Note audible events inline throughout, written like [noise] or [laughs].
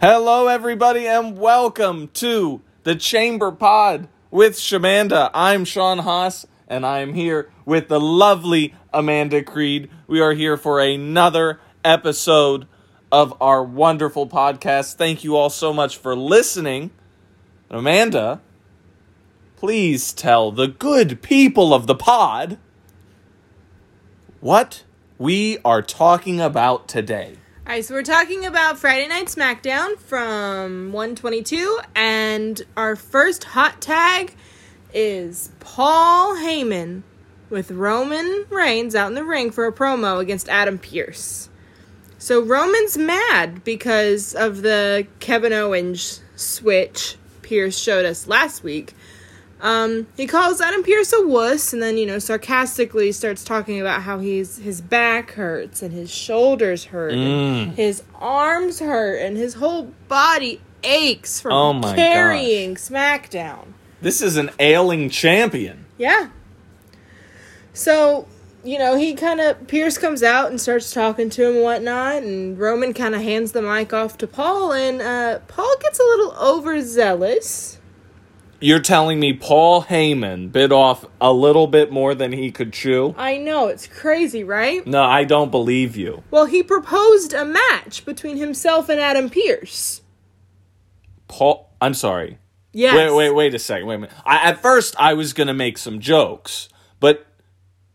Hello, everybody, and welcome to the Chamber Pod with Shamanda. I'm Sean Haas, and I'm here with the lovely Amanda Creed. We are here for another episode of our wonderful podcast. Thank you all so much for listening. Amanda, please tell the good people of the pod what we are talking about today. All right, so we're talking about Friday Night SmackDown from 122, and our first hot tag is Paul Heyman with Roman Reigns out in the ring for a promo against Adam Pearce. So Roman's mad because of the Kevin Owens switch Pearce showed us last week. Um, he calls Adam Pearce a wuss, and then you know sarcastically starts talking about how he's his back hurts and his shoulders hurt, and his arms hurt, and his whole body aches from Oh carrying SmackDown. This is an ailing champion. Yeah. So you know he kind of Pearce comes out and starts talking to him and whatnot, and Roman kind of hands the mic off to Paul, and uh, Paul gets a little overzealous. You're telling me Paul Heyman bit off a little bit more than he could chew? I know it's crazy, right? No, I don't believe you. Well, he proposed a match between himself and Adam Pearce. Paul, I'm sorry. Yes. Wait, wait, wait a second. Wait a minute. I, at first, I was going to make some jokes, but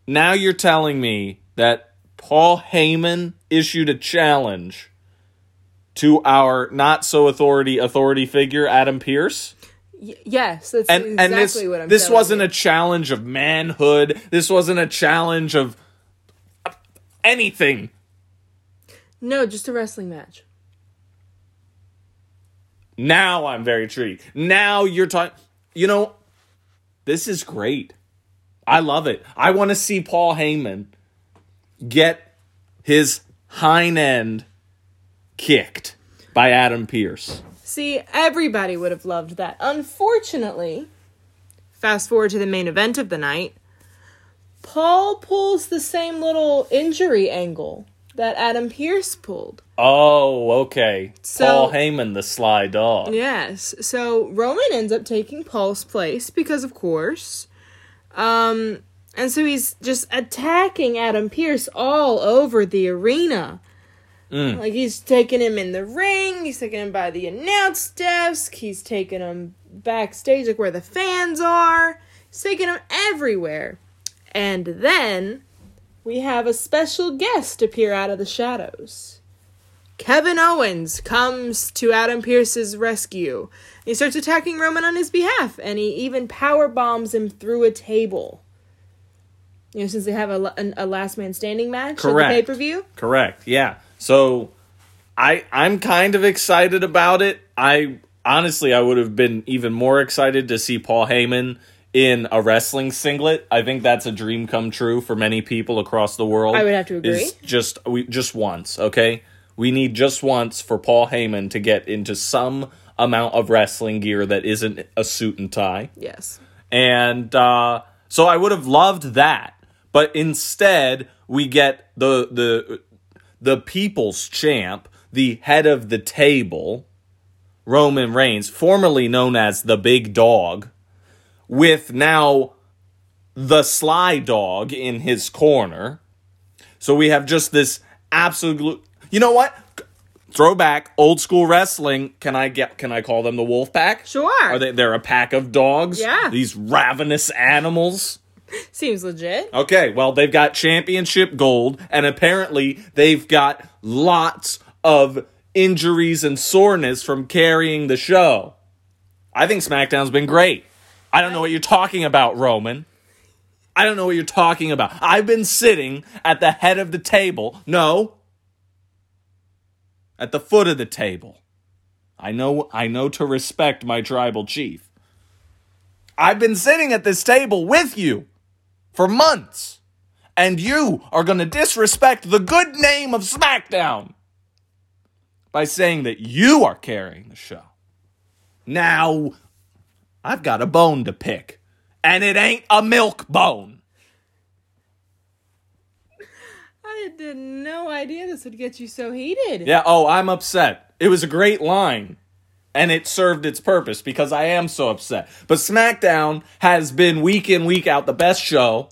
now you're telling me that Paul Heyman issued a challenge to our not so authority authority figure Adam Pearce. Y- yes, that's and exactly and this what I'm. this wasn't you. a challenge of manhood. This wasn't a challenge of anything. no, just a wrestling match. Now I'm very intrigued. Now you're talking. You know, this is great. I love it. I want to see Paul Heyman get his hind end kicked by Adam Pearce. See, everybody would have loved that. Unfortunately, fast forward to the main event of the night, Paul pulls the same little injury angle that Adam Pearce pulled. Oh, okay. So- Paul Heyman, the sly dog. Yes. So Roman ends up taking Paul's place because of course. Um and so he's just attacking Adam Pearce all over the arena. Mm. Like he's taking him in the ring, he's taking him by the announce desk, he's taking him backstage like where the fans are. He's taking him everywhere. And then we have a special guest appear out of the shadows. Kevin Owens comes to Adam Pearce's rescue. He starts attacking Roman on his behalf, and he even power bombs him through a table. You know, since they have a, a last man standing match Correct. at the pay per view. Correct. Yeah. So I I'm kind of excited about it. I honestly I would have been even more excited to see Paul Heyman in a wrestling singlet. I think that's a dream come true for many people across the world. I would have to agree. Is just we just once, okay? We need just once for Paul Heyman to get into some amount of wrestling gear that isn't a suit and tie Yes. and uh, so I would have loved that, but instead we get the the the people's champ, the head of the table, Roman Reigns, formerly known as the Big Dog, with now the Sly Dog in his corner. So we have just this absolute. You know what? Throwback, old school wrestling. Can I get? Can I call them the Wolf Pack? Sure. Are they? They're a pack of dogs. Yeah. These ravenous animals. [laughs] Seems legit. Okay, well, they've got championship gold, and apparently they've got lots of injuries and soreness from carrying the show. I think SmackDown's been great. I don't know what you're talking about, Roman. I don't know what you're talking about. I've been sitting at the head of the table. No. At the foot of the table. I know I know to respect my tribal chief. I've been sitting at this table with you for months. And you are going to disrespect the good name of SmackDown by saying that you are carrying the show. Now, I've got a bone to pick, and it ain't a milk bone. I had no idea this would get you so heated. Yeah, oh, I'm upset. It was a great line. And it served its purpose because I am so upset. But SmackDown has been week in, week out the best show.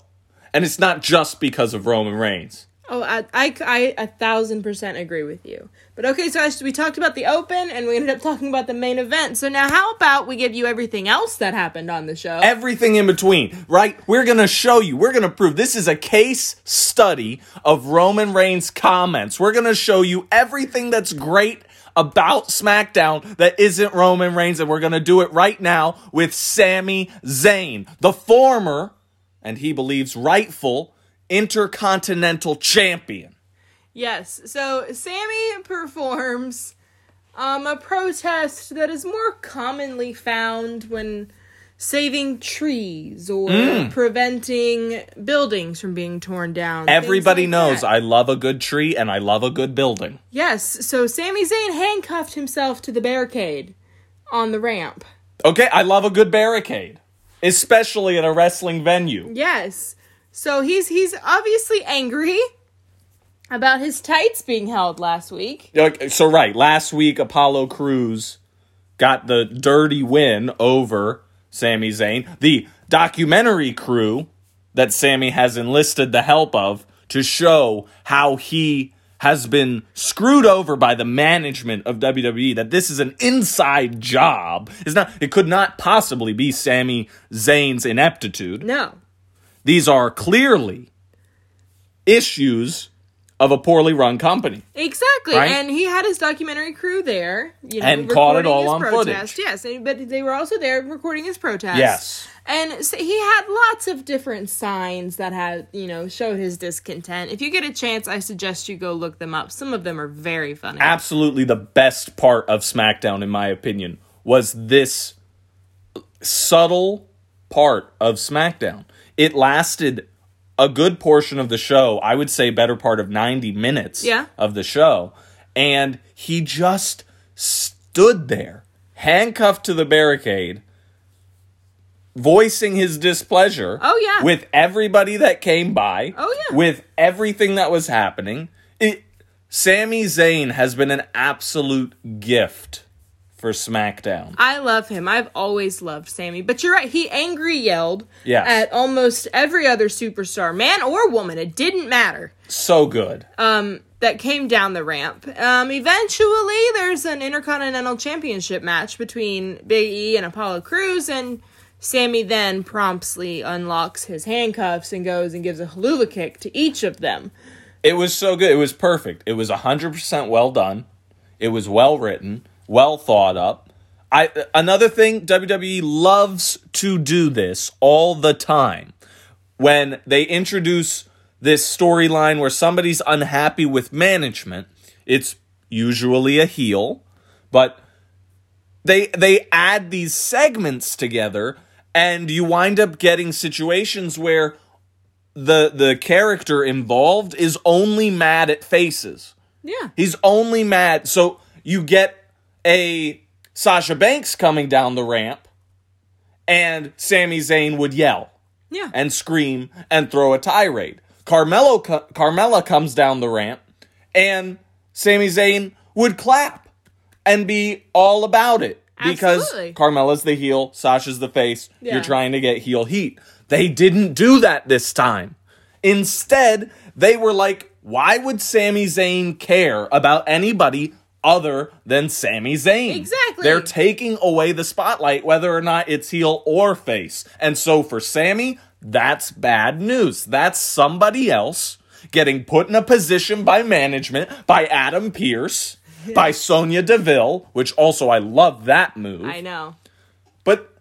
And it's not just because of Roman Reigns. Oh, I, I, I a thousand percent agree with you. But okay, so we talked about the open and we ended up talking about the main event. So now, how about we give you everything else that happened on the show? Everything in between, right? We're going to show you, we're going to prove this is a case study of Roman Reigns' comments. We're going to show you everything that's great about SmackDown that isn't Roman Reigns, and we're going to do it right now with Sami Zayn, the former, and he believes rightful, Intercontinental Champion. Yes, so Sami performs um, a protest that is more commonly found when saving trees or Mm. preventing buildings from being torn down. Everybody like knows that. I love a good tree and I love a good building. Yes, so Sami Zayn handcuffed himself to the barricade on the ramp. Okay, I love a good barricade, especially at a wrestling venue. Yes. So he's he's obviously angry about his tights being held last week. Okay, so right, last week Apollo Crews got the dirty win over Sami Zayn. The documentary crew that Sami has enlisted the help of to show how he has been screwed over by the management of WWE that this is an inside job. It's not it could not possibly be Sami Zayn's ineptitude. No. These are clearly issues of a poorly run company. Exactly, Right? and he had his documentary crew there, you know, And caught it recording all his on protest. footage. Yes, but they were also there recording his protest. Yes. and so he had lots of different signs that had, you know, showed his discontent. If you get a chance, I suggest you go look them up. Some of them are very funny. absolutely the best part of SmackDown, in my opinion, was this subtle part of SmackDown. It lasted a good portion of the show. I would say better part of 90 minutes Yeah. of the show. And he just stood there, handcuffed to the barricade, voicing his displeasure. Oh, yeah. With everybody that came by. Oh, yeah. With everything that was happening. It Sami Zayn has been an absolute gift for SmackDown. I love him. I've always loved Sami. But you're right. He angry yelled Yes. at almost every other superstar, man or woman. It didn't matter. So good. Um, that came down the ramp. Um, eventually, there's an Intercontinental Championship match between Big E and Apollo Crews, and Sami then promptly unlocks his handcuffs and goes and gives a Helluva Kick to each of them. It was so good. It was perfect. It was 100% well done. It was well written, well thought up. I another thing WWE loves to do this all the time. When they introduce this storyline where somebody's unhappy with management, it's usually a heel, but they they add these segments together and you wind up getting situations where the the character involved is only mad at faces. Yeah. He's only mad. So you get a Sasha Banks coming down the ramp and Sami Zayn would yell Yeah. and scream and throw a tirade. Carmelo Carmella comes down the ramp and Sami Zayn would clap and be all about it because Absolutely. Carmella's the heel, Sasha's the face. Yeah. You're trying to get heel heat. They didn't do that this time. Instead, they were like, why would Sami Zayn care about anybody other than Sami Zayn? Exactly. They're taking away the spotlight, whether or not it's heel or face. And so for Sami, that's bad news. That's somebody else getting put in a position by management, by Adam Pearce, [laughs] by Sonya Deville, which also I love that move. I know. But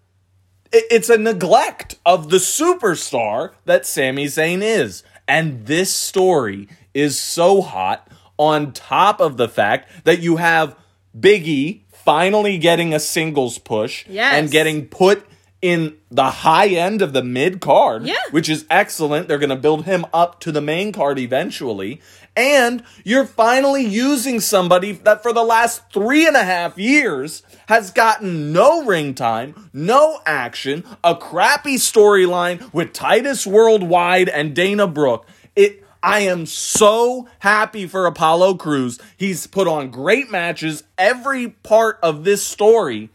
it's a neglect of the superstar that Sami Zayn is. And this story is so hot on top of the fact that you have Biggie finally getting a singles push Yes. and getting put in the high end of the mid card, Yeah. which is excellent. They're going to build him up to the main card eventually. And you're finally using somebody that for the last three and a half years has gotten no ring time, no action, a crappy storyline with Titus Worldwide and Dana Brooke. It I am so happy for Apollo Crews. He's put on great matches. Every part of this story.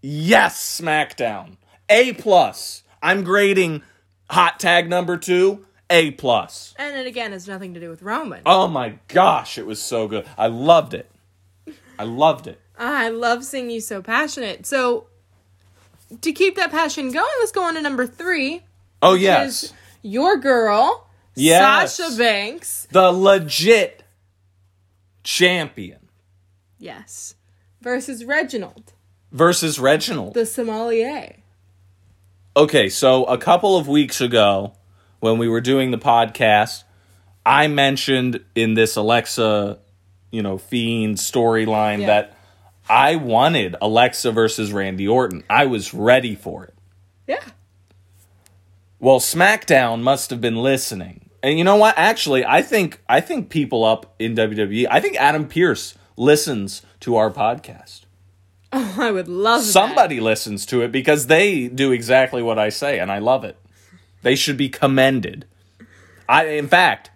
Yes, SmackDown. A plus. I'm grading hot tag number two. A plus. And it again has nothing to do with Roman. Oh my gosh, it was so good. I loved it. I loved it. [laughs] I love seeing you so passionate. So, to keep that passion going, let's go on to number three. Oh which yes. is your girl, Yes. Sasha Banks. the legit champion Yes. Versus Reginald, versus Reginald. the sommelier. Okay, so a couple of weeks ago, when we were doing the podcast, I mentioned in this Alexa, you know, Fiend storyline Yeah. that I wanted Alexa versus Randy Orton. I was ready for it. Yeah. Well, SmackDown must have been listening. And you know what? Actually, I think I think people up in WWE, I think Adam Pearce listens to our podcast. Oh, [laughs] I would love that. Somebody listens to it because they do exactly what I say and I love it. They should be commended. I in fact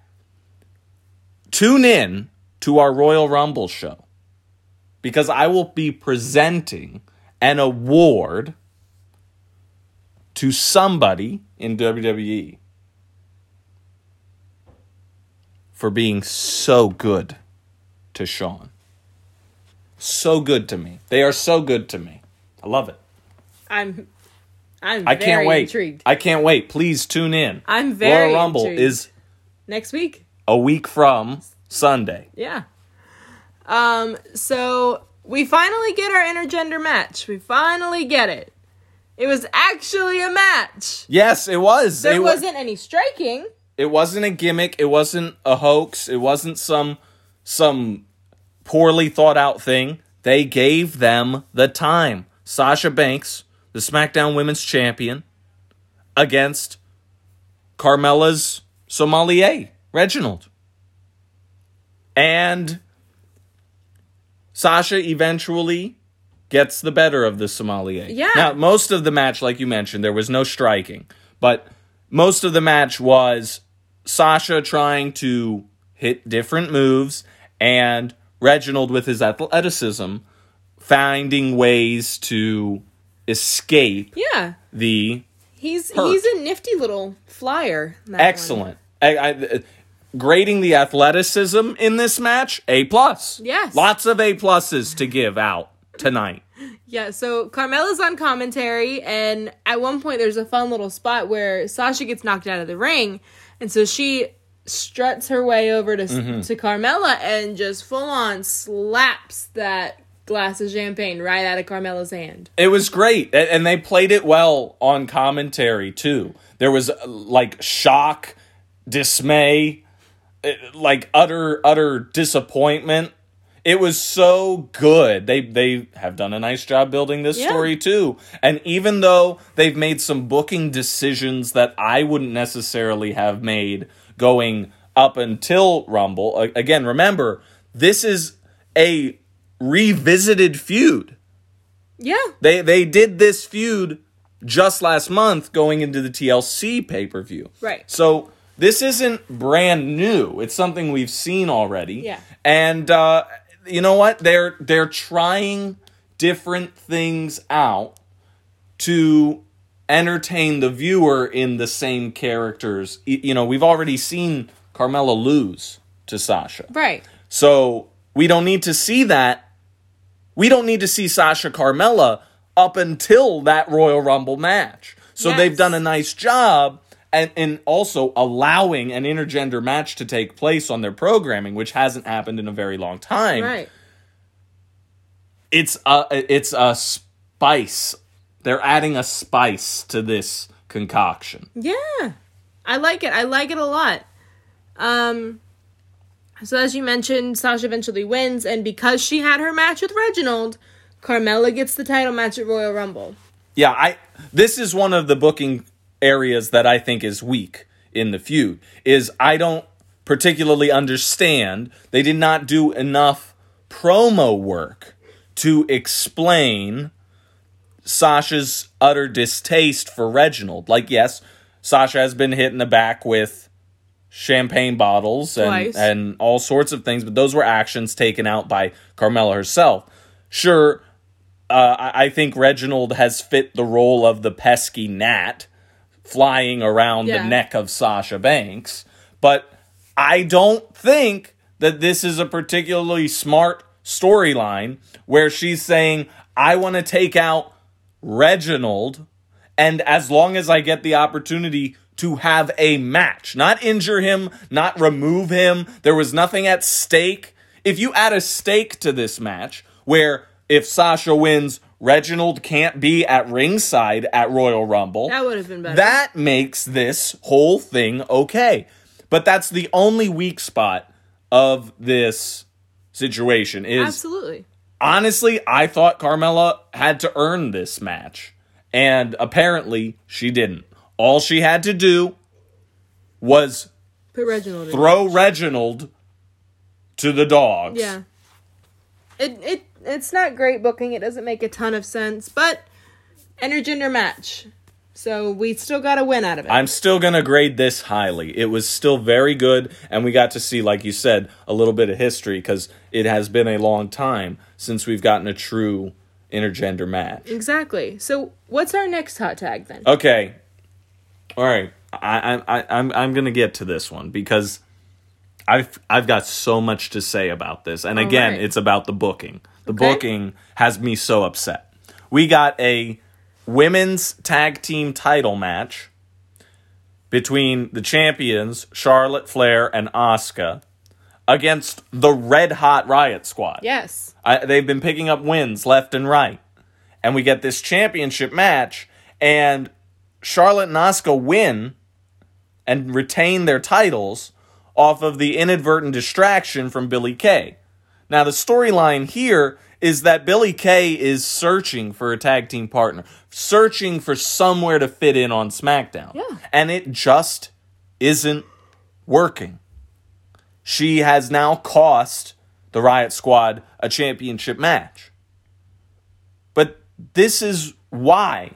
tune in to our Royal Rumble show because I will be presenting an award to somebody in WWE for being so good to Sean. So good to me. They are so good to me. I love it. I'm I'm I can't wait. intrigued. I can't wait. Please tune in. I'm very Royal Rumble intrigued. is Next week. a week from Sunday. Yeah. Um, so we finally get our intergender match. We finally get it. It was actually a match. Yes, it was. There it, wasn't any striking. It wasn't a gimmick. It wasn't a hoax. It wasn't some some poorly thought out thing. They gave them the time. Sasha Banks, the SmackDown Women's Champion, against Carmella's sommelier, Reginald. And Sasha eventually gets the better of the sommelier. Yeah. Now, most of the match, like you mentioned, there was no striking, but most of the match was Sasha trying to hit different moves and Reginald with his athleticism finding ways to escape Yeah. the He's Hurt. he's a nifty little flyer. excellent. I, I, uh, grading the athleticism in this match, A plus. Yes. lots of A pluses to give out tonight. [laughs] Yeah, so Carmella's on commentary, and at one point there's a fun little spot where Sasha gets knocked out of the ring, and so she struts her way over to Mm-hmm. to Carmella and just full on slaps that glass of champagne right out of Carmella's hand. It was great, and they played it well on commentary too. There was uh, like shock, dismay, uh, like utter utter disappointment. It was so good. They they have done a nice job building this Yeah. story too. And even though they've made some booking decisions that I wouldn't necessarily have made going up until Rumble, again, remember, this is a revisited feud. Yeah, They they did this feud just last month going into the TLC pay-per-view. Right. So this isn't brand new. It's something we've seen already. Yeah. And uh you know what? They're they're trying different things out to entertain the viewer in the same characters. You know, we've already seen Carmella lose to Sasha. right. So we don't need to see that. We don't need to see Sasha Carmella up until that Royal Rumble match. So Yes. they've done a nice job and, and also allowing an intergender match to take place on their programming, which hasn't happened in a very long time. Right. It's a it's a spice. They're adding a spice to this concoction. Yeah. I like it. I like it a lot. Um so as you mentioned, Sasha eventually wins, and because she had her match with Reginald, Carmella gets the title match at Royal Rumble. Yeah, I this is one of the booking areas that I think is weak in the feud is I don't particularly understand they did not do enough promo work to explain Sasha's utter distaste for Reginald. Like yes, Sasha has been hit in the back with champagne bottles and, Twice. and all sorts of things, but those were actions taken out by Carmella herself. Sure, uh, I, I think Reginald has fit the role of the pesky gnat flying around Yeah. the neck of Sasha Banks, but I don't think that this is a particularly smart storyline where she's saying, I want to take out Reginald, and as long as I get the opportunity to have a match, not injure him, not remove him, there was nothing at stake. If you add a stake to this match, where if Sasha wins, Reginald can't be at ringside at Royal Rumble. That would have been better. That makes this whole thing okay. But that's the only weak spot of this situation is Absolutely. honestly, I thought Carmella had to earn this match. And apparently she didn't. All she had to do was Put Reginald in. throw Reginald to the dogs. Yeah. It it it's not great booking. It doesn't make a ton of sense, but intergender match. So we still got a win out of it. I'm still going to grade this highly. It was still very good, and we got to see, like you said, a little bit of history because it has been a long time since we've gotten a true intergender match. exactly. So what's our next hot tag then? Okay. All right. I, I, I, I'm, I'm going to get to this one because I've, I've got so much to say about this. And again, right. it's about the booking. The Okay. booking has me so upset. We got a women's tag team title match between the champions, Charlotte Flair and Asuka, against the Red Hot Riot Squad. Yes. I, they've been picking up wins left and right. And we get this championship match, and Charlotte and Asuka win and retain their titles off of the inadvertent distraction from Billie Kay. Now, the storyline here is that Billie Kay is searching for a tag team partner, searching for somewhere to fit in on SmackDown. Yeah. And it just isn't working. She has now cost the Riot Squad a championship match. But this is why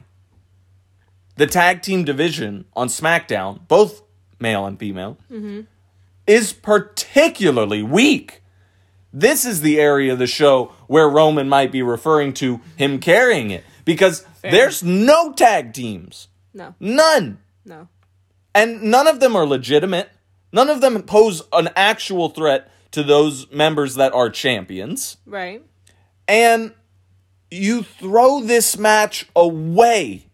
the tag team division on SmackDown, both male and female, mm-hmm. is particularly weak. This is the area of the show where Roman might be referring to him carrying it because there's no tag teams. No. None. No. And none of them are legitimate. None of them pose an actual threat to those members that are champions. Right. And you throw this match away.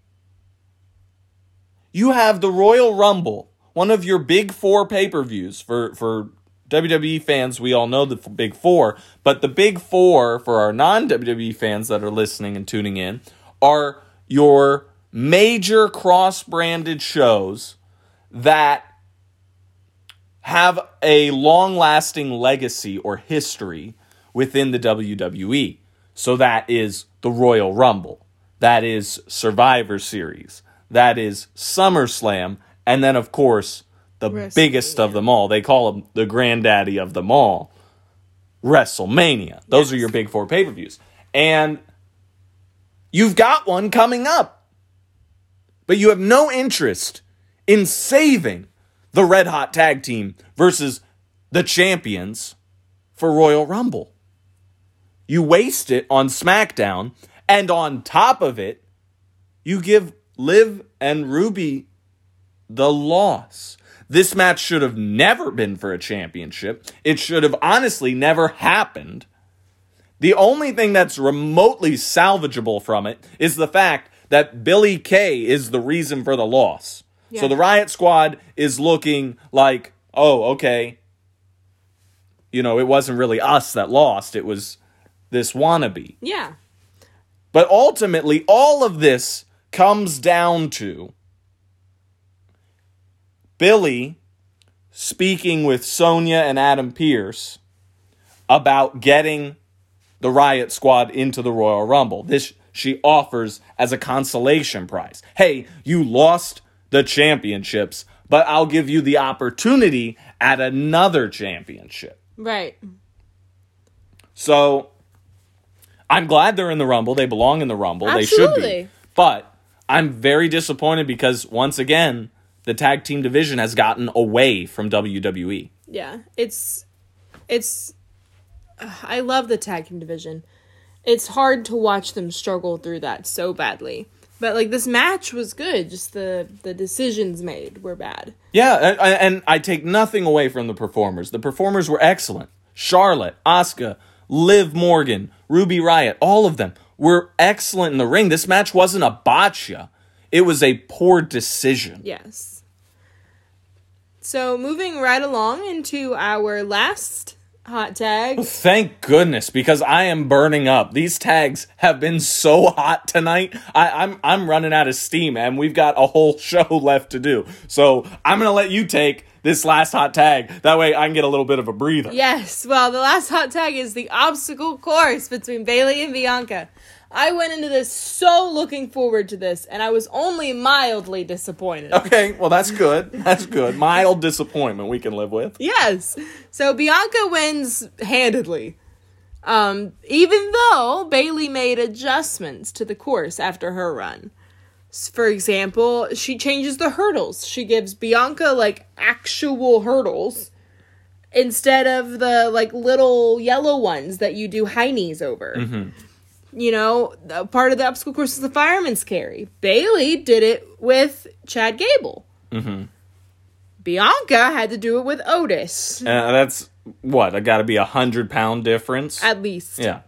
You have the Royal Rumble, one of your big four pay per views for, for WWE fans. We all know the big four, but the big four for our non WWE fans that are listening and tuning in are your major cross branded shows that have a long lasting legacy or history within the WWE. So that is the Royal Rumble, that is Survivor Series, that is SummerSlam, and then, of course, the WrestleMania. biggest of them all. They call him the granddaddy of them all WrestleMania. Those are your big four pay per views. And you've got one coming up, but you have no interest in saving the Red Hot Tag Team versus the champions for Royal Rumble. You waste it on SmackDown, and on top of it, you give Liv and Ruby the loss. This match should have never been for a championship. It should have honestly never happened. The only thing that's remotely salvageable from it is the fact that Billie Kay is the reason for the loss. So the Riot Squad is looking like, oh, okay. You know, it wasn't really us that lost, it was this wannabe. Yeah. But ultimately, all of this comes down to Billie speaking with Sonya and Adam Pearce about getting the Riot Squad into the Royal Rumble. This she offers as a consolation prize. Hey, you lost the championships, but I'll give you the opportunity at another championship. Right. So I'm glad they're in the Rumble. They belong in the Rumble. They should be. But I'm very disappointed because once again, the tag team division has gotten away from. WWE. Yeah, it's it's. ugh, I love the tag team division. It's hard to watch them struggle through that so badly. But like this match was good. Just the the decisions made were bad. Yeah, and, and I take nothing away from the performers. The performers were excellent. Charlotte, Asuka, Liv Morgan, Ruby Riot, all of them were excellent in the ring. This match wasn't a botcha. It was a poor decision. Yes. So moving right along into our last hot tag. Oh, thank goodness, because I am burning up. These tags have been so hot tonight. I, I'm I'm running out of steam, and we've got a whole [laughs] show left to do. So I'm gonna let you take this last hot tag. That way, I can get a little bit of a breather. Yes, well, the last hot tag is the obstacle course between Bayley and Bianca. I went into this so looking forward to this, and I was only mildly disappointed. Okay, well that's good. That's good. Mild disappointment we can live with. Yes. So Bianca wins handedly. Um, even though Bayley made adjustments to the course after her run. For example, she changes the hurdles. She gives Bianca like actual hurdles instead of the like little yellow ones that you do high knees over. You know, part of the obstacle course is the fireman's carry. Bayley did it with Chad Gable. Bianca had to do it with Otis. Uh, that's what I got to be a hundred pound difference. at least. yeah.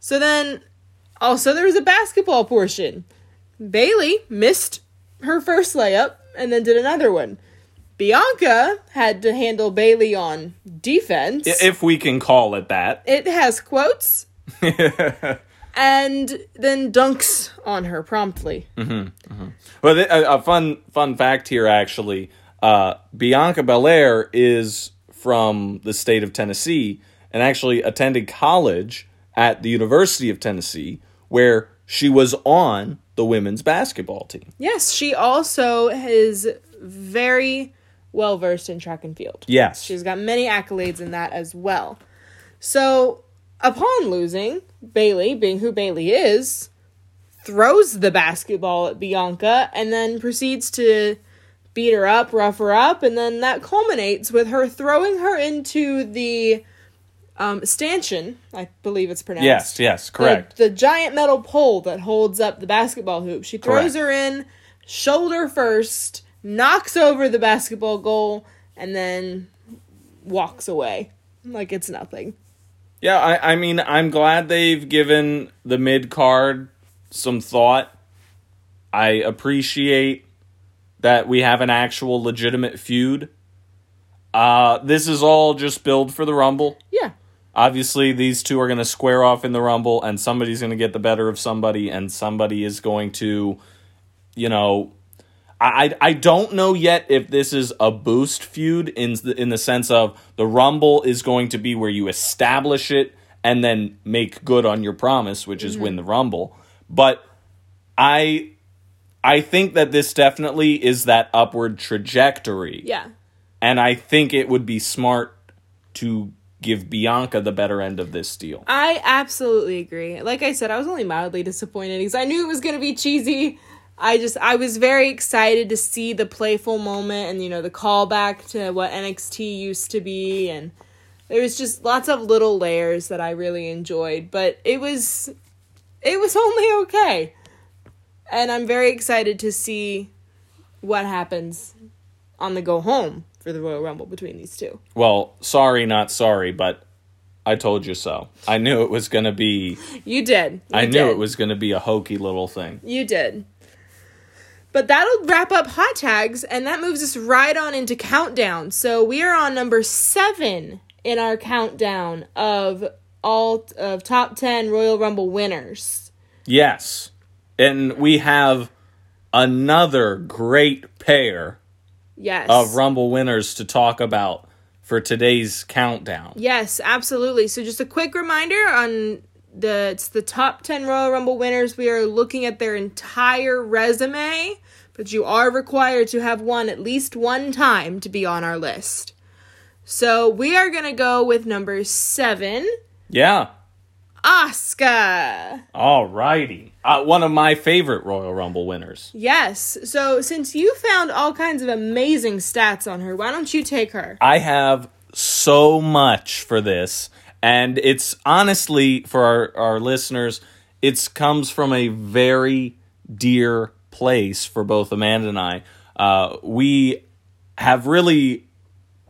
So then, also there was a basketball portion. Bayley missed her first layup and then did another one. Bianca had to handle Bayley on defense. If we can call it that. it has quotes. [laughs] and then dunks on her promptly. But a, a fun fun fact here, actually, uh, Bianca Belair is from the state of Tennessee and actually attended college at the University of Tennessee, where she was on the women's basketball team. Yes, she also is very well versed in track and field. Yes, She's got many accolades in that as well. So, upon losing, Bayley, being who Bayley is, throws the basketball at Bianca and then proceeds to beat her up, rough her up, and then that culminates with her throwing her into the um, stanchion, I believe it's pronounced. yes, yes, The- correct. The, giant metal pole that holds up the basketball hoop. She throws Correct. her in, shoulder first, knocks over the basketball goal, and then walks away like it's nothing. Yeah, I, I mean, I'm glad they've given the mid card some thought. I appreciate that we have an actual legitimate feud. Uh, this is all just build for the Rumble. Yeah. Obviously, these two are going to square off in the Rumble, and somebody's going to get the better of somebody, and somebody is going to, you know, I, I I don't know yet if this is a boost feud in the, in the sense of the Rumble is going to be where you establish it and then make good on your promise, which is mm-hmm. win the Rumble. But I I think that this definitely is that upward trajectory. Yeah. And I think it would be smart to give Bianca the better end of this deal. I absolutely agree. Like I said, I was only mildly disappointed because I knew it was going to be cheesy. I just I was very excited to see the playful moment and you know the callback to what NXT used to be and there was just lots of little layers that I really enjoyed, but it was it was only okay. And I'm very excited to see what happens on the go home for the Royal Rumble between these two. Well, sorry, not sorry, but I told you so. I knew it was going to be You did. You I knew it was going to be a hokey little thing. You did. But that'll wrap up hot tags, and that moves us right on into countdown. So we are on number seven in our countdown of all of top ten Royal Rumble winners. Yes. And we have another great pair Yes. of Rumble winners to talk about for today's countdown. Yes, absolutely. So just a quick reminder on the it's the top 10 Royal Rumble winners. We are looking at their entire resume, but you are required to have won at least one time to be on our list. So we are going to go with number 7. Yeah. Asuka. Alrighty. Uh, one of my favorite Royal Rumble winners. Yes. So since you found all kinds of amazing stats on her, why don't you take her? I have so much for this, and it's honestly for our, our listeners, it comes from a very dear place for both Amanda and I. Uh, we have really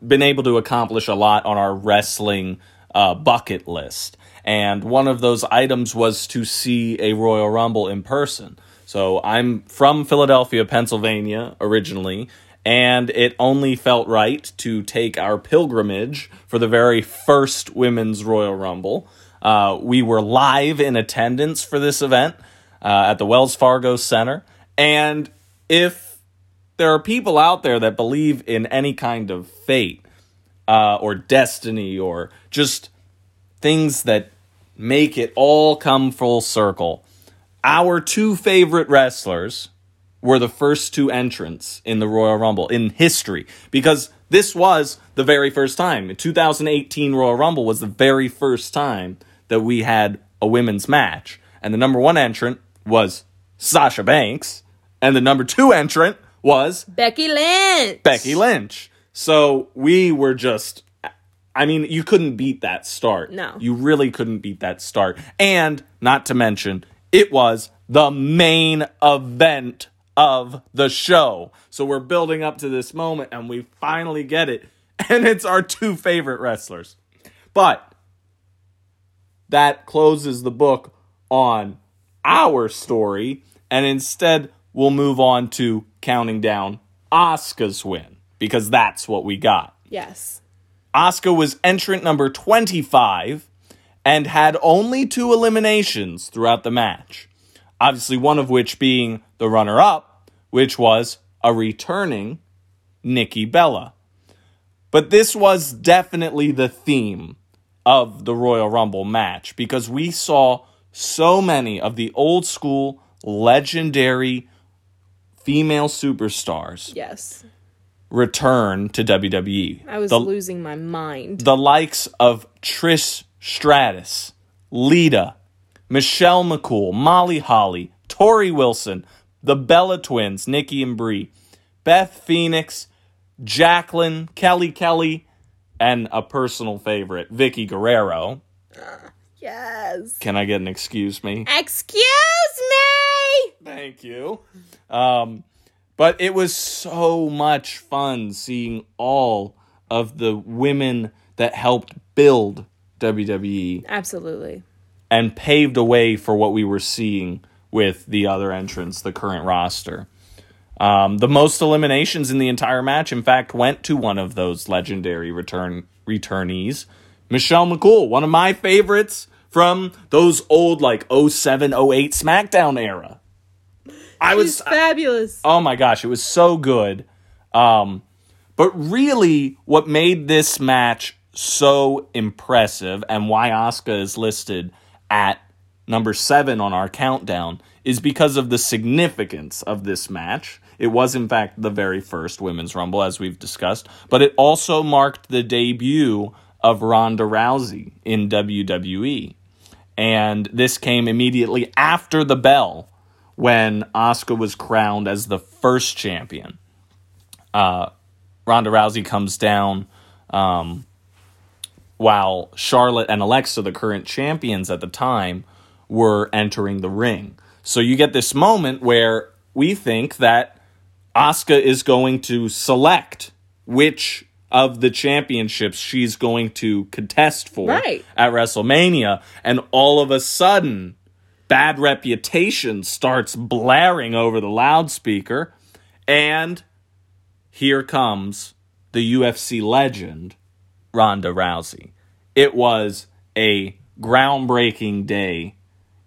been able to accomplish a lot on our wrestling uh, bucket list. And one of those items was to see a Royal Rumble in person. So I'm from Philadelphia, Pennsylvania originally, and it only felt right to take our pilgrimage for the very first Women's Royal Rumble. Uh, we were live in attendance for this event uh, at the Wells Fargo Center. And if there are people out there that believe in any kind of fate uh, or destiny or just things that make it all come full circle. Our two favorite wrestlers were the first two entrants in the Royal Rumble in history because this was the very first time. The 2018 Royal Rumble was the very first time that we had a women's match. And the number one entrant was Sasha Banks, and the number two entrant was Becky Lynch. Becky Lynch. So we were just I mean, you couldn't beat that start. No. You really couldn't beat that start. And not to mention, it was the main event of the show. So we're building up to this moment and we finally get it. [laughs] And it's our two favorite wrestlers. But that closes the book on our story. And instead, we'll move on to counting down Asuka's win because that's what we got. Yes. Asuka was entrant number 25 and had only two eliminations throughout the match. Obviously, one of which being the runner up, which was a returning Nikki Bella. But this was definitely the theme of the Royal Rumble match because we saw so many of the old school, legendary female superstars Yes. return to WWE. I was the, losing my mind. the likes of Trish Stratus, Lita, Michelle McCool, Molly Holly, Torrie Wilson, the Bella twins, Nikki and Brie, Beth Phoenix, Jacqueline, Kelly Kelly, and a personal favorite, Vickie Guerrero. yes. Can I get an excuse me? Excuse me. Thank you. Um, but it was so much fun seeing all of the women that helped build WWE Absolutely. And paved a way for what we were seeing with the other entrants, the current roster. Um, the most eliminations in the entire match, in fact, went to one of those legendary return returnees, Michelle McCool, one of my favorites from those old like 07, 08 SmackDown era. I She's was fabulous. Oh my gosh, it was so good. Um, but really, what made this match so impressive and why Asuka is listed at number seven on our countdown is because of the significance of this match. It was, in fact, the very first Women's Rumble, as we've discussed, but it also marked the debut of Ronda Rousey in WWE. And this came immediately after the bell when Asuka was crowned as the first champion. Uh, Ronda Rousey comes down um, while Charlotte and Alexa, the current champions at the time, were entering the ring. So you get this moment where we think that Asuka is going to select which of the championships she's going to contest for Right. at WrestleMania, and all of a sudden, bad reputation starts blaring over the loudspeaker, and here comes the UFC legend, Ronda Rousey. It was a groundbreaking day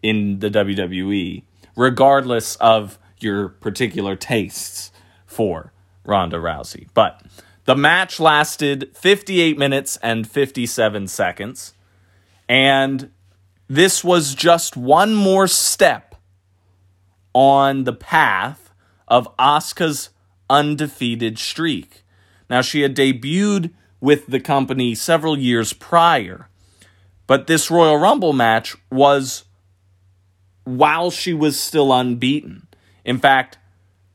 in the WWE, regardless of your particular tastes for Ronda Rousey. But the match lasted 58 minutes and 57 seconds, and this was just one more step on the path of Asuka's undefeated streak. Now, she had debuted with the company several years prior, But this Royal Rumble match was while she was still unbeaten. In fact,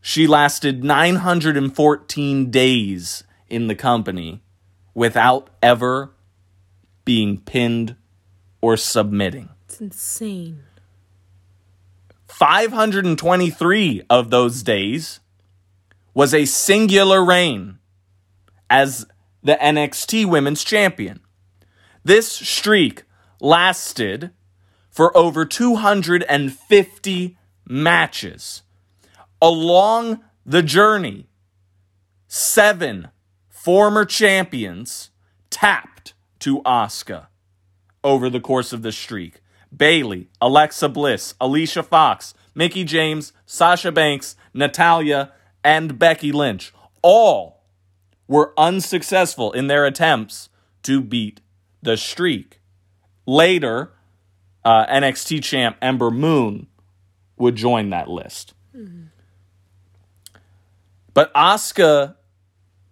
she lasted 914 days in the company without ever being pinned or submitting. It's insane. 523 of those days was a singular reign as the NXT Women's Champion. This streak lasted for over 250 matches. Along the journey, seven former champions tapped to Asuka over the course of the streak. Bayley, Alexa Bliss, Alicia Fox, Mickie James, Sasha Banks, Natalya, and Becky Lynch all were unsuccessful in their attempts to beat the streak. Later, uh, NXT champ Ember Moon would join that list. But Asuka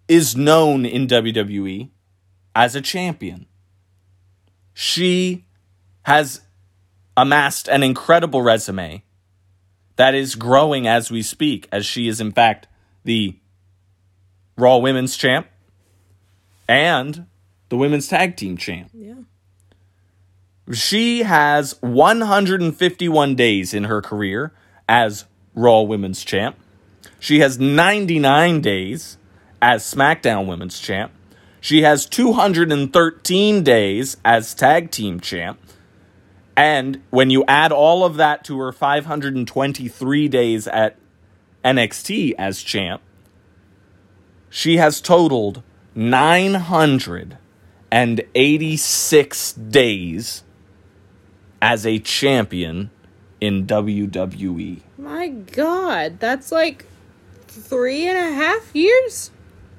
is known in WWE as a champion. She has amassed an incredible resume that is growing as we speak, as she is, in fact, the Raw Women's Champ and the Women's Tag Team Champ. Yeah. She has 151 days in her career as Raw Women's Champ. She has 99 days as SmackDown Women's Champ. She has 213 days as Tag Team Champ. And when you add all of that to her 523 days at NXT as champ, she has totaled 986 days as a champion in. WWE. My God, that's like three and a half years?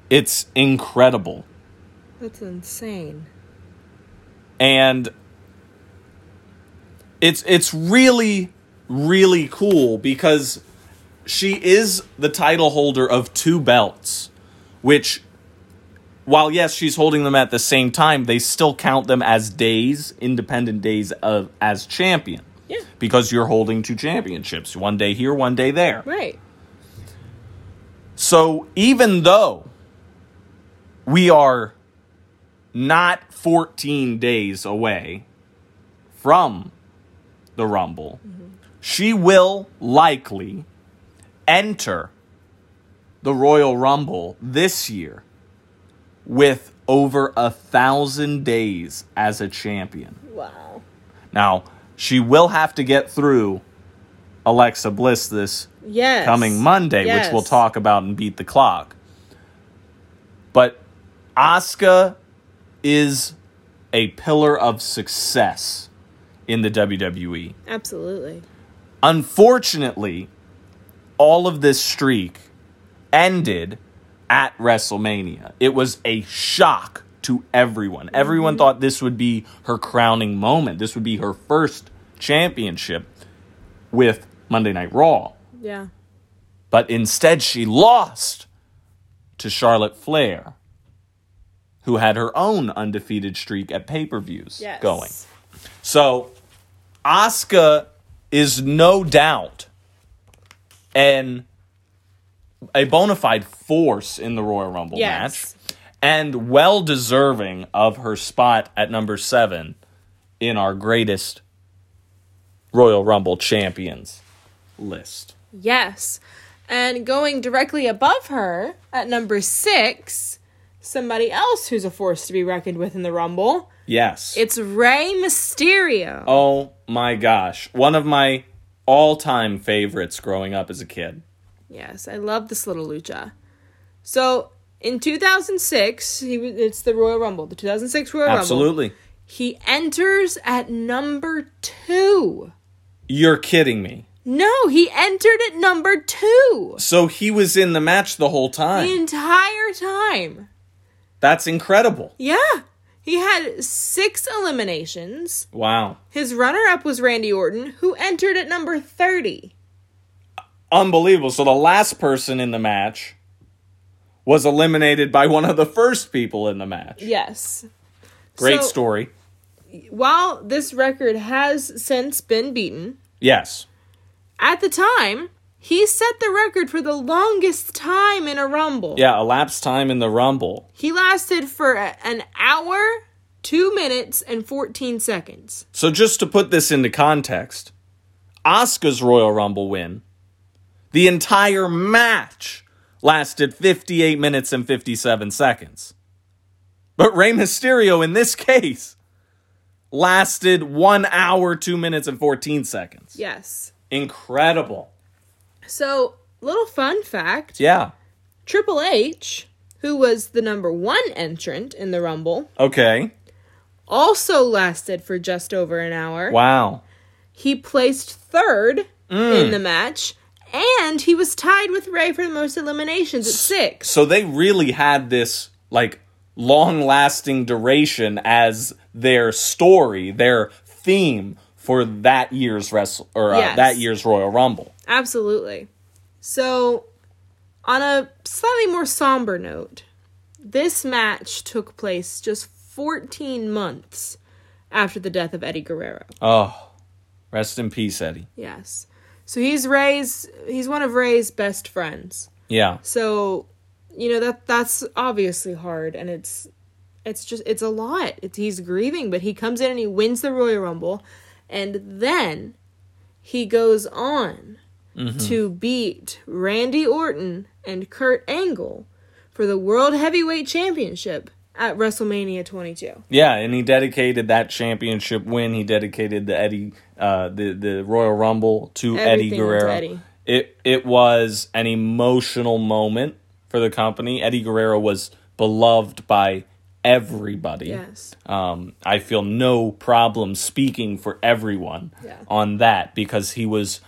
It's incredible. That's insane. and it's it's really really cool because she is the title holder of two belts which while yes she's holding them at the same time they still count them as days independent days of as champion Yeah. because you're holding two championships one day here one day there Right. so even though we are not 14 days away from the Rumble, mm-hmm. she will likely enter the Royal Rumble this year with over a thousand days as a champion. Wow. Now, she will have to get through Alexa Bliss this Yes. coming Monday, which we'll talk about and beat the clock. But Asuka is a pillar of success in the WWE. Absolutely. Unfortunately, all of this streak ended at WrestleMania. It was a shock to everyone. Everyone mm-hmm. thought this would be her crowning moment. This would be her first championship with Monday Night Raw. Yeah. But instead, she lost to Charlotte Flair, who had her own undefeated streak at pay per views Yes. going. So, Asuka is no doubt an a bona fide force in the Royal Rumble Yes. match and well deserving of her spot at number seven in our greatest Royal Rumble champions list. Yes. And going directly above her at number six, somebody else who's a force to be reckoned with in the Rumble. Yes. It's Rey Mysterio. Oh my gosh. One of my all time favorites growing up as a kid. Yes, I love this little lucha. So in 2006, he was, it's the Royal Rumble, the 2006 Royal Rumble. Absolutely. He enters at number two. You're kidding me. No, he entered at number two So he was in the match the whole the time. entire time. That's incredible. Yeah. He had six eliminations. Wow. His runner up was Randy Orton, who entered at number 30. Unbelievable. So the last person in the match was eliminated by one of the first people in the match. Yes. Great So- story. while this record has since been beaten, Yes. at the time, he set the record for the longest time in a Rumble. Yeah, elapsed time in the Rumble. He lasted for a- an hour, 2 minutes, and 14 seconds. So just to put this into context, Asuka's Royal Rumble win, the entire match lasted 58 minutes and 57 seconds. But Rey Mysterio in this case lasted 1 hour, 2 minutes and 14 seconds. Yes. Incredible. So, little fun fact Yeah. Triple H, who was the number one entrant in the Rumble, Okay. also lasted for just over an hour. Wow. He placed third in mm. the match, and he was tied with Rey for the most eliminations at six. So they really had this like long lasting duration as their story, their theme for that year's wrestle or uh, Yes. that year's Royal Rumble. Absolutely. So, on a slightly more somber note, this match took place just 14 months after the death of Eddie Guerrero. Oh, rest in peace, Eddie. Yes. So he's Rey's he's one of Rey's best friends. Yeah. So, you know that that's obviously hard and it's it's just it's a lot. It's he's grieving, but he comes in and he wins the Royal Rumble and then he goes on mm-hmm. to beat Randy Orton and Kurt Angle for the World Heavyweight Championship at WrestleMania 22. Yeah, and he dedicated that championship win. He dedicated the Eddie, uh, the the Royal Rumble to Eddie Everything to Guerrero. Eddie. It it was an emotional moment for the company. Eddie Guerrero was beloved by everybody. Yes. Um, I feel no problem speaking for everyone Yeah. on that because he was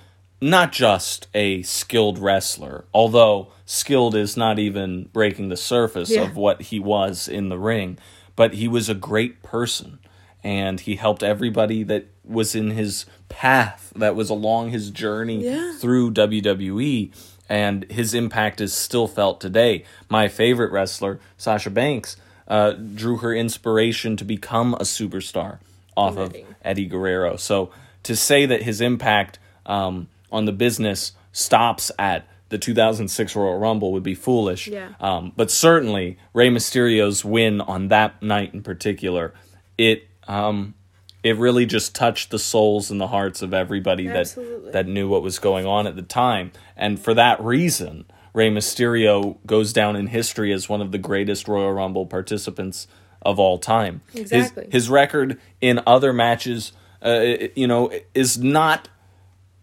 not just a skilled wrestler, although skilled is not even breaking the surface Yeah. of what he was in the ring, but he was a great person and he helped everybody that was in his path that was along his journey Yeah. through WWE and his impact is still felt today. My favorite wrestler, Sasha Banks, uh, drew her inspiration to become a superstar off of Eddie. Eddie Guerrero. So to say that his impact um, on the business stops at the 2006 Royal Rumble would be foolish. Yeah. Um, but certainly Rey Mysterio's win on that night in particular, it um, it really just touched the souls and the hearts of everybody that Absolutely. that knew what was going on at the time. And for that reason, Rey Mysterio goes down in history as one of the greatest Royal Rumble participants of all time. His- Exactly. His, record in other matches, uh, you know, is not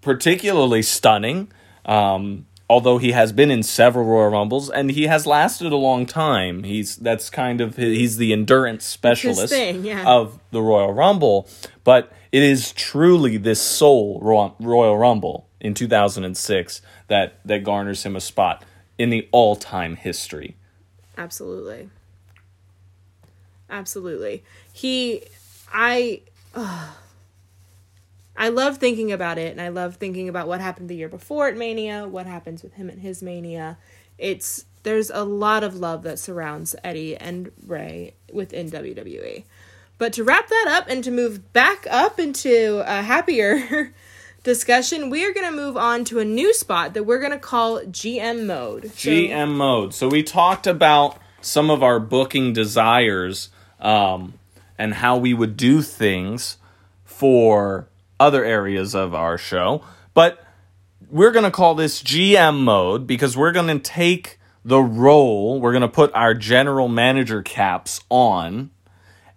particularly stunning. Um, although he has been in several Royal Rumbles and he has lasted a long time. He's that's kind of his, he's the endurance specialist thing, yeah. of the Royal Rumble. But it is truly this sole Royal Rumble in 2006 that that garners him a spot in the all-time history. Absolutely. Absolutely. He I. I love thinking about it and I love thinking about what happened the year before at Mania, what happens with him at his Mania. It's there's a lot of love that surrounds Eddie and Rey within WWE. But to wrap that up and to move back up into a happier [laughs] discussion, we are going to move on to a new spot that we're going to call GM mode. So- GM mode. So we talked about some of our booking desires um, and how we would do things for other areas of our show, but we're going to call this GM mode because we're going to take the role, we're going to put our general manager caps on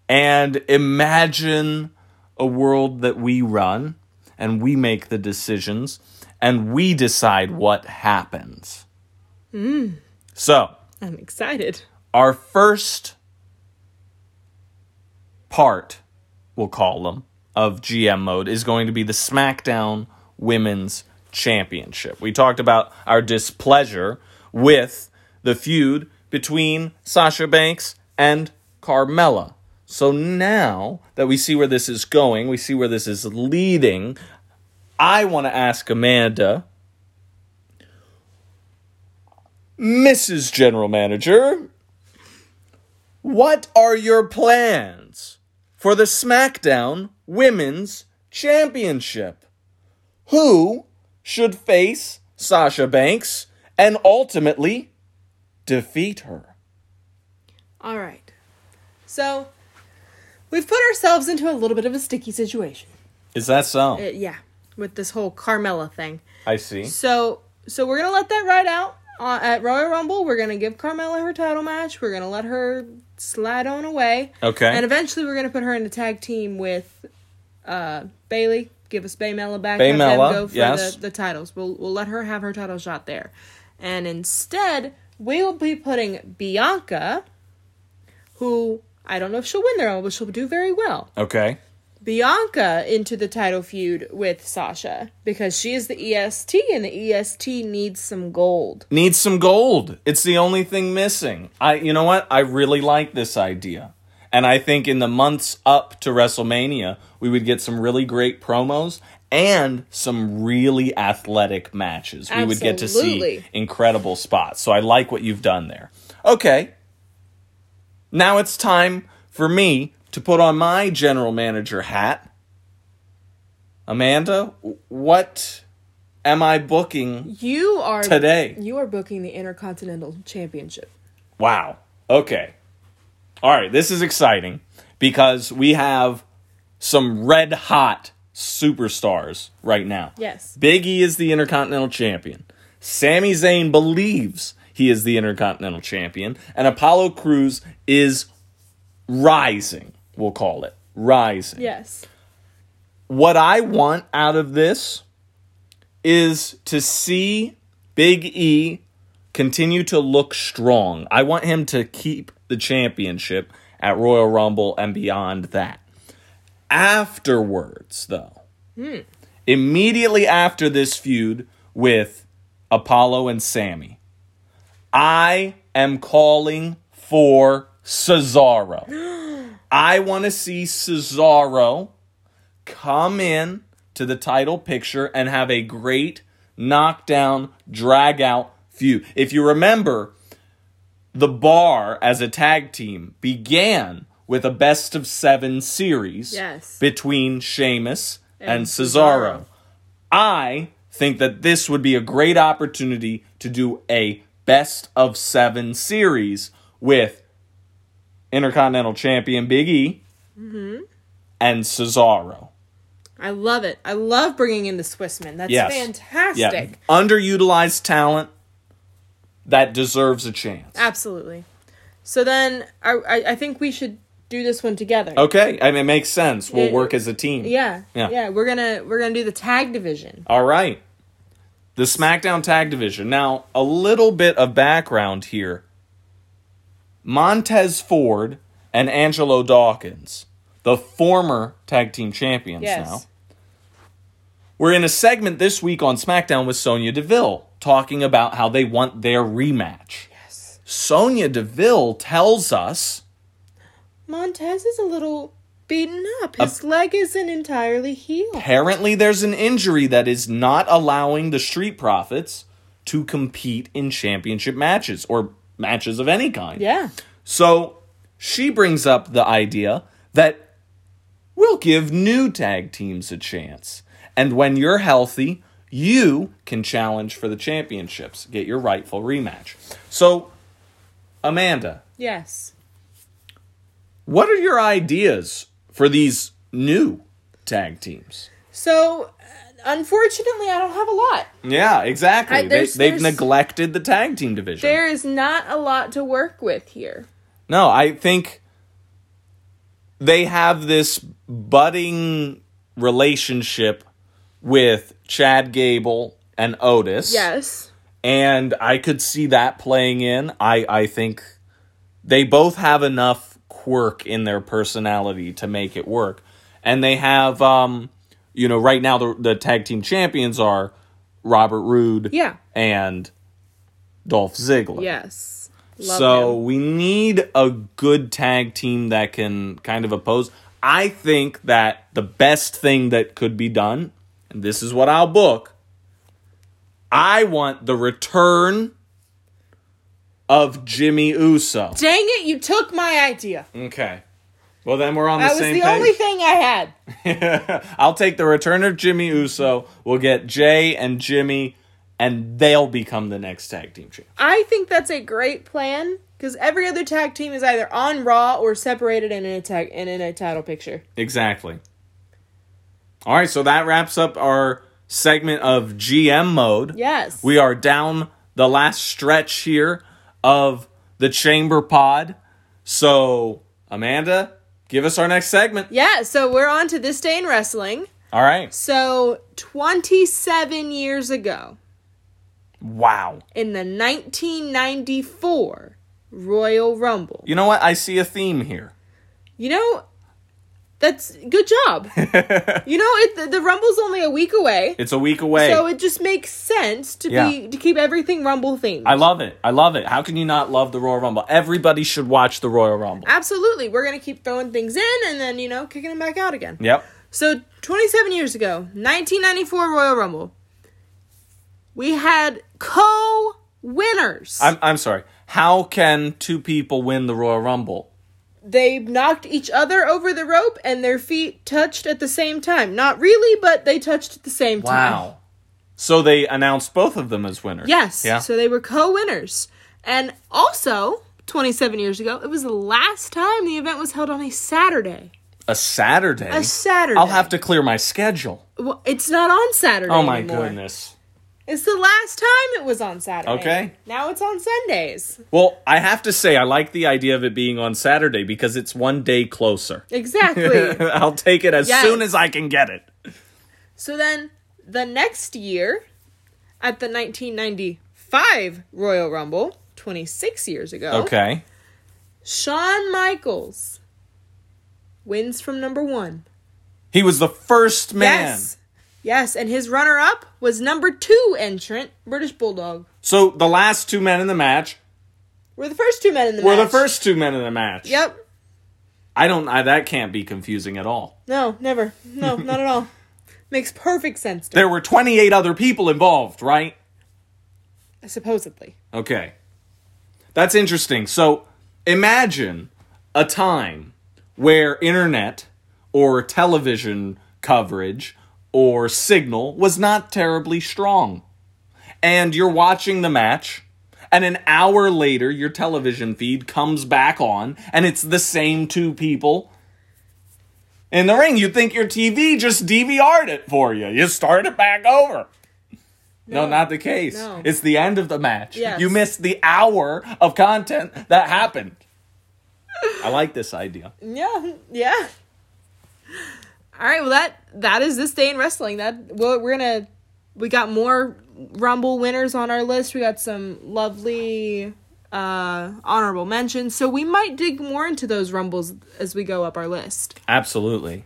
and imagine a world that we run and we make the decisions and we decide what happens. Mm. So, I'm excited. our first part, we'll call them, of GM mode is going to be the SmackDown Women's Championship. We talked about our displeasure with the feud between Sasha Banks and Carmella. So now that we see where this is going, we see where this is leading, I want to ask Amanda, Mrs. General Manager, what are your plans for the SmackDown Women's Championship. Who should face Sasha Banks and ultimately defeat her? All right. So, we've put ourselves into a little bit of a sticky situation. Is that so? Uh, yeah, with this whole Carmella thing. I see. So, so we're gonna let that ride out uh, at Royal Rumble. We're gonna give Carmella her title match. We're gonna let her slide on away. Okay. And eventually, we're gonna put her in a tag team with uh, Bayley. Give us Baymella back. Baymella, go for yes. the, the titles. We'll we'll let her have her title shot there, and instead we will be putting Bianca, who I don't know if she'll win there, but she'll do very well. okay. Bianca into the title feud with Sasha because she is the EST and the EST needs some gold. Needs some gold. It's the only thing missing. I you know what? I really like this idea. And I think in the months up to WrestleMania, we would get some really great promos and some really athletic matches. We would get to see incredible spots. So I like what you've done there. Okay. Now it's time for me to put on my general manager hat. Amanda, what am I booking You are today? You are booking the Intercontinental Championship. Wow. Okay. All right, this is exciting because we have some red hot superstars right now. Yes. Big E is the Intercontinental Champion. Sami Zayn believes he is the Intercontinental Champion. And Apollo Crews is rising, we'll call it. Rising. Yes. What I want out of this is to see Big E continue to look strong. I want him to keep the championship at Royal Rumble and beyond that. Afterwards, though, hmm. immediately after this feud with Apollo and Sami, I am calling for Cesaro. [gasps] [gasps] I want to see Cesaro come in to the title picture and have a great knockdown, drag out feud. If you remember, the bar as a tag team began with a best of seven series Yes. between Sheamus and, And Cesaro. Cesaro. I think that this would be a great opportunity to do a best of seven series with Intercontinental Champion Big E mm-hmm. and Cesaro. I love it. I love bringing in the Swissman. That's Yes. fantastic. Yeah, underutilized talent that deserves a chance. Absolutely. So then I, I think we should do this one together. Okay, I mean, it makes sense. We'll Yeah. work as a team. Yeah, Yeah. yeah. We're gonna we're gonna do the tag division. All right. The SmackDown Tag Division. Now, a little bit of background here. Montez Ford and Angelo Dawkins, the former tag team champions Yes. now, were in a segment this week on SmackDown with Sonya Deville talking about how they want their rematch. Yes. Sonya Deville tells us Montez is a little beaten up. His leg isn't entirely healed. apparently there's an injury that is not allowing the Street Profits to compete in championship matches or matches of any kind. Yeah. So she brings up the idea that we'll give new tag teams a chance. And when you're healthy, you can challenge for the championships, get your rightful rematch. So, Amanda, Yes. what are your ideas for these new tag teams? So, unfortunately, I don't have a lot. Yeah, exactly. I- they, there's- they've neglected the tag team division. There is not a lot to work with here. No, I think they have this budding relationship with Chad Gable and Otis. Yes. And I could see that playing in. I, I think they both have enough quirk in their personality to make it work. And they have, um, you know, right now the, the tag team champions are Robert Roode Yeah. and Dolph Ziggler. Yes. Love so him. we need a good tag team that can kind of oppose. I think that the best thing that could be done, and this is what I'll book, I want the return of Jimmy Uso. Dang it, you took my idea. Okay. Well, then we're on the same. That was the page. only thing I had. [laughs] I'll take the return of Jimmy Uso. We'll get Jay and Jimmy, and they'll become the next tag team champ. I think that's a great plan because every other tag team is either on Raw or separated in a tag and in a title picture. Exactly. All right, so that wraps up our segment of GM mode. Yes. We are down the last stretch here of the Chamber Pod. So, Amanda, give us our next segment. yeah, so we're on to this day in wrestling. All right. So, 27 years ago, Wow. in the 1994 Royal Rumble, You know what? I see a theme here. you know, that's good job. [laughs] you know, it, the, the Rumble's only a week away. It's a week away. So it just makes sense to Yeah. be to keep everything Rumble themed. I love it. I love it. How can you not love the Royal Rumble? Everybody should watch the Royal Rumble. Absolutely. We're going to keep throwing things in and then, you know, kicking them back out again. Yep. So, 27 years ago, 1994 Royal Rumble, we had co winners. I'm I'm sorry. How can two people win the Royal Rumble? They knocked each other over the rope and their feet touched at the same time. Not really, but they touched at the same time. Wow. So they announced both of them as winners. Yes. Yeah. So they were co winners. And also, 27 years ago, it was the last time the event was held on a Saturday. a Saturday. A Saturday. I'll have to clear my schedule. Well, it's not on Saturday. Oh my anymore. goodness. It's the last time it was on Saturday. Okay. Now it's on Sundays. Well, I have to say I like the idea of it being on Saturday because it's one day closer. Exactly. [laughs] I'll take it as Yes. soon as I can get it. so then the next year, at the 1995 Royal Rumble, 26 years ago, Okay. Shawn Michaels wins from number one. He was the first man. Yes. Yes, and his runner up was number two entrant, British Bulldog. So the last two men in the match We're the first two men in the were match. the first two men in the match. Yep. I don't. I, that can't be confusing at all. No, never. No, not at all. Makes perfect sense to There were 28 other people involved, right? supposedly. Okay. That's interesting. So imagine a time where internet or television coverage or signal was not terribly strong. And you're watching the match, and an hour later, your television feed comes back on, and it's the same two people in the ring. You'd think your TV just DVR'd it for you. You start it back over. No, not the case. No. It's the end of the match. Yes. You missed the hour of content that happened. I like this idea. Yeah, yeah. All right, well that that is this day in wrestling. That well, we're gonna we got more Rumble winners on our list. We got some lovely uh honorable mentions. So we might dig more into those Rumbles as we go up our list. Absolutely.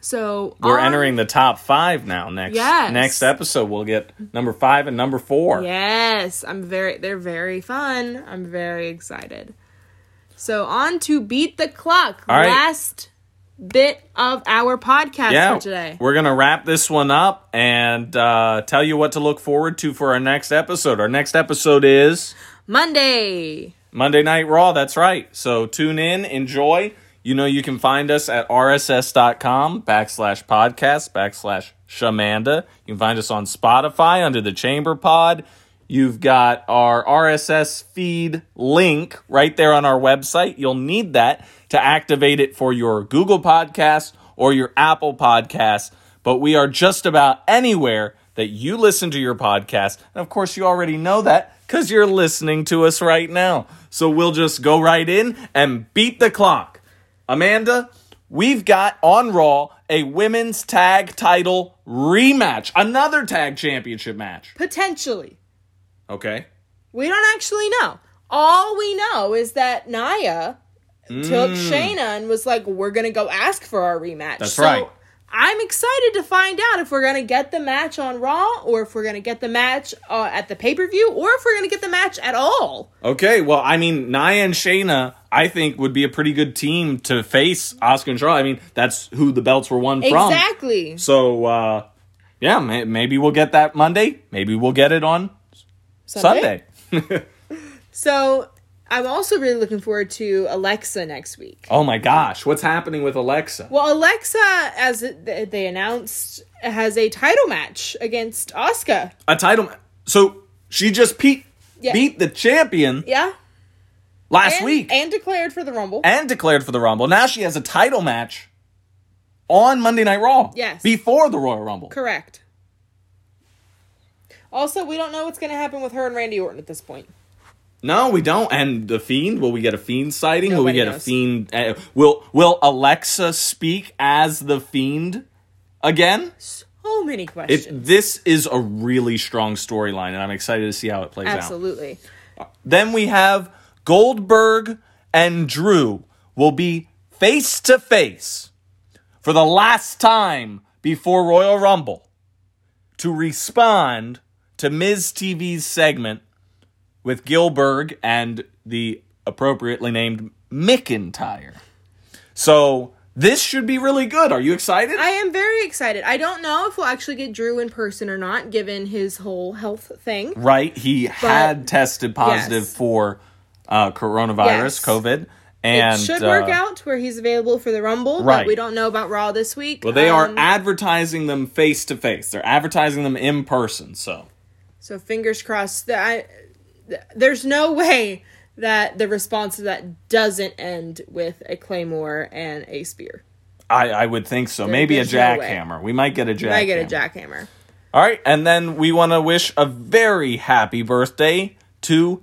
So We're on- entering the top five now. Next Yes. next episode, we'll get number five and number four. Yes, I'm very they're very fun. I'm very excited. So on to beat the clock. All right. Bit of our podcast Yeah, for today. we're gonna wrap this one up and uh, tell you what to look forward to for our next episode. Our next episode is Monday. Monday Night Raw. That's right. So tune in, enjoy. You know you can find us at rss.com backslash podcast backslash Shamanda. You can find us on Spotify under the Chamber Pod. You've got our RSS feed link right there on our website. You'll need that to activate it for your Google Podcast or your Apple Podcast. But we are just about anywhere that you listen to your podcast. And of course, you already know that because you're listening to us right now. So we'll just go right in and beat the clock. Amanda, we've got on Raw a women's tag title rematch, another tag championship match. Potentially. Okay. We don't actually know. All we know is that Nia took Shayna and was like, "We're gonna go ask for our rematch." Mm. That's so right. I'm excited to find out if we're gonna get the match on Raw, or if we're gonna get the match uh, at the pay per view, or if we're gonna get the match at all. Okay, well, I mean, Nia and Shayna, I think, would be a pretty good team to face Asuka and Charlotte. I mean, that's who the belts were won from. Exactly. So, uh, yeah, may- maybe we'll get that Monday. Maybe we'll get it on Sunday. [laughs] So I'm also really looking forward to Alexa next week. Oh my gosh, what's happening with Alexa? Well, Alexa, as they announced, has a title match against Asuka. A title. ma- So she just beat Yeah. beat the champion Yeah, last and, week and declared for the Rumble. and declared for the Rumble. Now she has a title match on Monday Night Raw. Yes. Before the Royal Rumble. Correct. Also, we don't know what's going to happen with her and Randy Orton at this point. No, we don't. And the Fiend, will we get a Fiend sighting? will we Nobody get a. Fiend? Uh, will Will Alexa speak as the Fiend again? So many questions. It, this is a really strong storyline, and I'm excited to see how it plays out. Absolutely. Then we have Goldberg and Drew will be face to face for the last time before Royal Rumble to respond to Miz TV's segment with Gillberg and the appropriately named McIntyre. So this should be really good. Are you excited? I am very excited. I don't know if we'll actually get Drew in person or not, given his whole health thing. right? He had tested positive Yes. for uh, coronavirus, Yes. COVID, and it should work uh, out where he's available for the Rumble, Right. but we don't know about Raw this week. Well, they are Um, advertising them face to face. They're advertising them in person. So so fingers crossed. That I, there's no way that the response to that doesn't end with a claymore and a spear. I, I would think so. Maybe a there's no jackhammer. we might get a jackhammer. I get a jackhammer. All right, and then we want to wish a very happy birthday to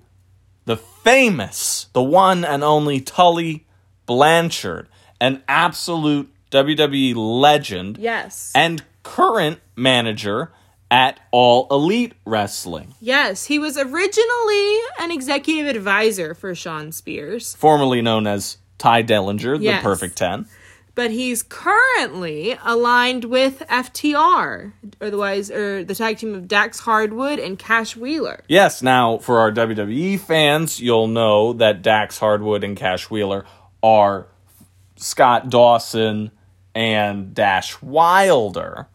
the famous, the one and only Tully Blanchard, an absolute WWE legend Yes. and current manager at All Elite Wrestling, yes, he was originally an executive advisor for Shawn Spears, formerly known as Ty Dellinger, Yes. the Perfect 10. but he's currently aligned with FTR, otherwise, or the tag team of Dax Harwood and Cash Wheeler. Yes, now for our WWE fans, you'll know that Dax Harwood and Cash Wheeler are Scott Dawson and Dash Wilder.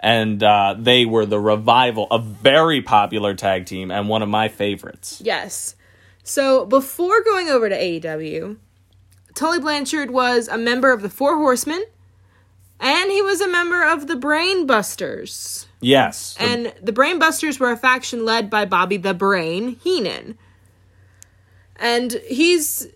And uh, they were the revival, a very popular tag team and one of my favorites. Yes. So before going over to AEW, Tully Blanchard was a member of the Four Horsemen, and he was a member of the Brainbusters. Yes. the- And the Brainbusters were a faction led by Bobby the Brain Heenan. And he's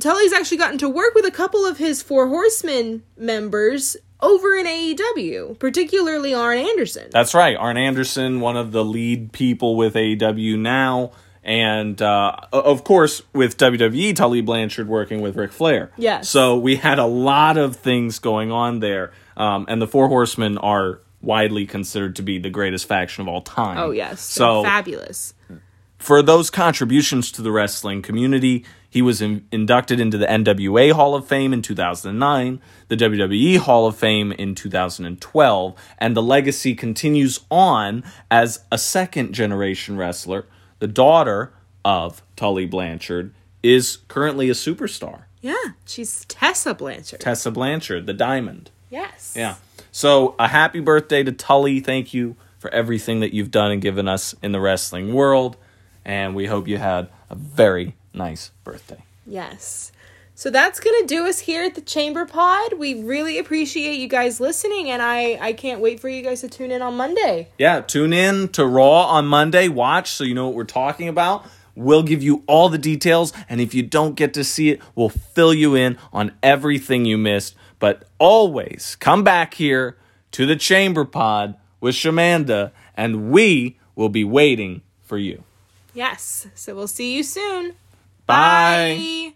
Tully's actually gotten to work with a couple of his Four Horsemen members over in AEW, particularly Arn Anderson. That's right. Arn Anderson, one of the lead people with AEW now. And uh, of course, with WWE, Tully Blanchard working with Ric Flair. Yes. So we had a lot of things going on there. Um, and the Four Horsemen are widely considered to be the greatest faction of all time. oh yes, So so fabulous. For those contributions to the wrestling community, he was in, inducted into the NWA Hall of Fame in 2009, the WWE Hall of Fame in 2012, and the legacy continues on as a second generation wrestler. The daughter of Tully Blanchard is currently a superstar. Yeah, she's Tessa Blanchard. Tessa Blanchard, the Diamond. yes. Yeah. So a happy birthday to Tully. Thank you for everything that you've done and given us in the wrestling world. And we hope you had a very nice birthday. Yes. So that's going to do us here at the Chamber Pod. We really appreciate you guys listening, and I, I can't wait for you guys to tune in on Monday. Yeah, tune in to Raw on Monday. Watch so you know what we're talking about. We'll give you all the details. And if you don't get to see it, we'll fill you in on everything you missed. But always come back here to the Chamber Pod with Shamanda, and we will be waiting for you. Yes. So we'll see you soon. Bye. Bye.